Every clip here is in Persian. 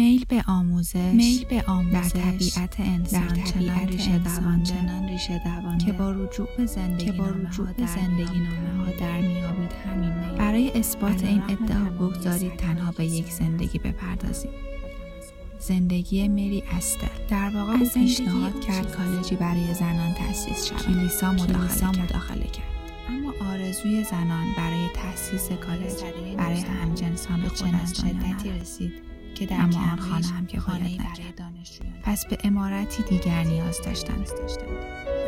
میل به آموزش میل به آموزش در طبیعت انسان در طبیعت ریشه چنان ریشه دوانده. که با رجوع به زندگی که با رجوع به زندگی نامه ها در میابید همین میل. برای اثبات این ادعا بگذارید تنها به یک زندگی بپردازیم. زندگی مری استر در واقع او پیشنهاد کرد کالجی برای زنان تأسیس شود. کلیسا مداخله. مداخله کرد. اما آرزوی زنان برای تأسیس کالج برای همجنسان به چنان شدتی رسید. که در اما آن خانه هم که باید برای نکرد پس به امارتی دیگر نیاز داشتند.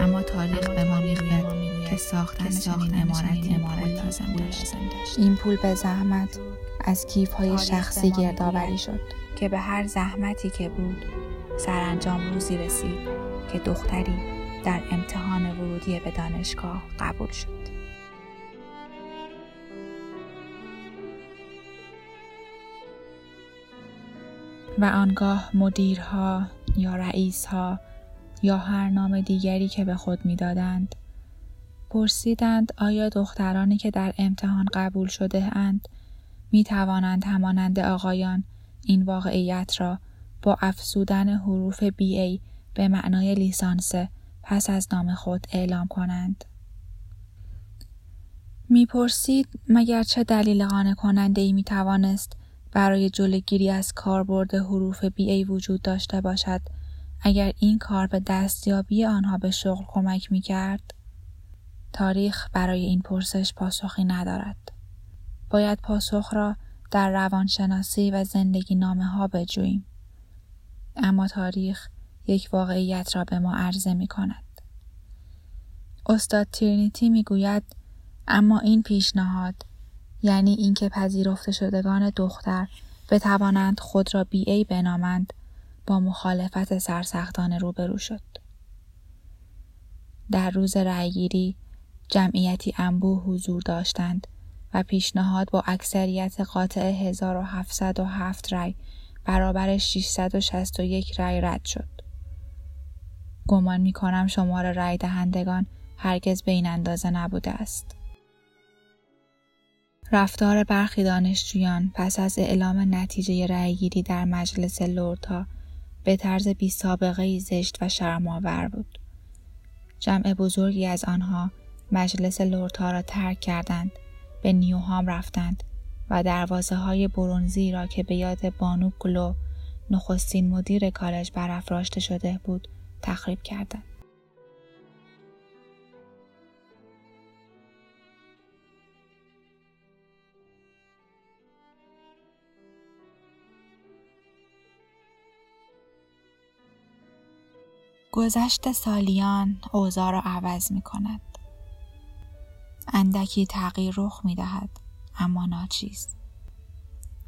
اما تاریخ به ما می‌گوید که ساختن چنین امارتی پول لازم داشت. این پول به زحمت از کیف های شخصی گردآوری شد. که به هر زحمتی که بود سرانجام روزی رسید که دختری در امتحان ورودی به دانشگاه قبول شد. و آنگاه مدیرها یا رئیسها یا هر نام دیگری که به خود می‌دادند پرسیدند آیا دخترانی که در امتحان قبول شده اند می توانند همانند آقایان این واقعیت را با افزودن حروف بی ای به معنای لیسانسه پس از نام خود اعلام کنند. می‌پرسید مگر چه دلیل قانع کننده ای می توانست برای جلوگیری از کاربرد حروف بی ای وجود داشته باشد اگر این کار به دستیابی آنها به شغل کمک می کرد؟ تاریخ برای این پرسش پاسخی ندارد. باید پاسخ را در روانشناسی و زندگی نامه ها بجوییم. اما تاریخ یک واقعیت را به ما عرضه می کند. استاد ترینیتی می گوید اما این پیشنهاد یعنی اینکه پذیرفته شدگان دختر بتوانند خود را بی ای بنامند با مخالفت سرسختانه روبرو شد. در روز رأیگیری جمعیتی انبوه حضور داشتند و پیشنهاد با اکثریت قاطع 1707 رأی برابر 661 رأی رد شد. گمان می کنم شمار رأی دهندگان هرگز به این اندازه نبوده است. رفتار برخی دانشجویان پس از اعلام نتیجه رأیگیری در مجلس لردها به طرز بی سابقه زشت و شرمآور بود. جمع بزرگی از آنها مجلس لردها را ترک کردند به نیوهام رفتند و دروازه های برونزی را که به یاد بانو گلو نخستین مدیر کالج برافراشته شده بود تخریب کردند. گذشت سالیان اوضاع را عوض می کند. اندکی تغییر رخ می دهد اما ناچیز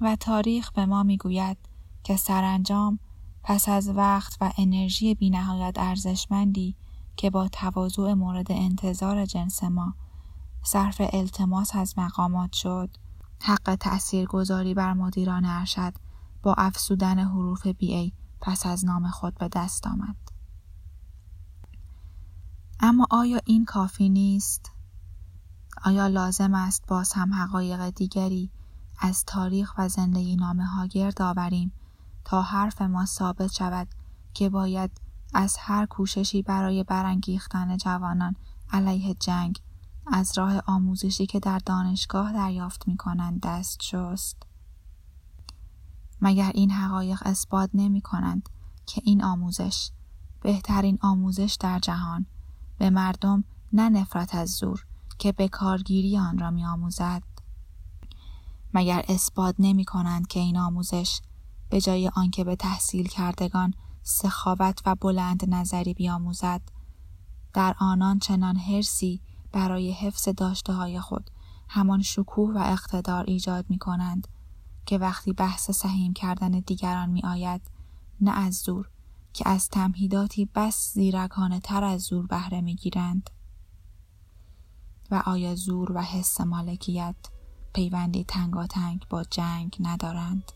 و تاریخ به ما می گوید که سرانجام پس از وقت و انرژی بینهایت ارزشمندی که با تواضع مورد انتظار جنس ما صرف التماس از مقامات شد حق تأثیرگذاری بر مدیران ارشد با افزودن حروف بی ای پس از نام خود به دست آمد. اما آیا این کافی نیست؟ آیا لازم است باز هم حقایق دیگری از تاریخ و زندگی نامه ها گرد آوریم تا حرف ما ثابت شود که باید از هر کوششی برای برانگیختن جوانان علیه جنگ از راه آموزشی که در دانشگاه دریافت می کنند دست شست؟ مگر این حقایق اثبات نمی کنند که این آموزش بهترین آموزش در جهان به مردم نه نفرت از زور که به کارگیری آن را می آموزد. مگر اثبات نمی کنند که این آموزش به جای آنکه به تحصیل کردگان سخاوت و بلند نظری بیاموزد در آنان چنان هرسی برای حفظ داشته های خود همان شکوه و اقتدار ایجاد می کنند که وقتی بحث سهیم کردن دیگران می آید نه از زور که از تمهیداتی بس زیرکانه تر از زور بهره می گیرند. و آیا زور و حس مالکیت پیوندی تنگاتنگ با جنگ ندارند؟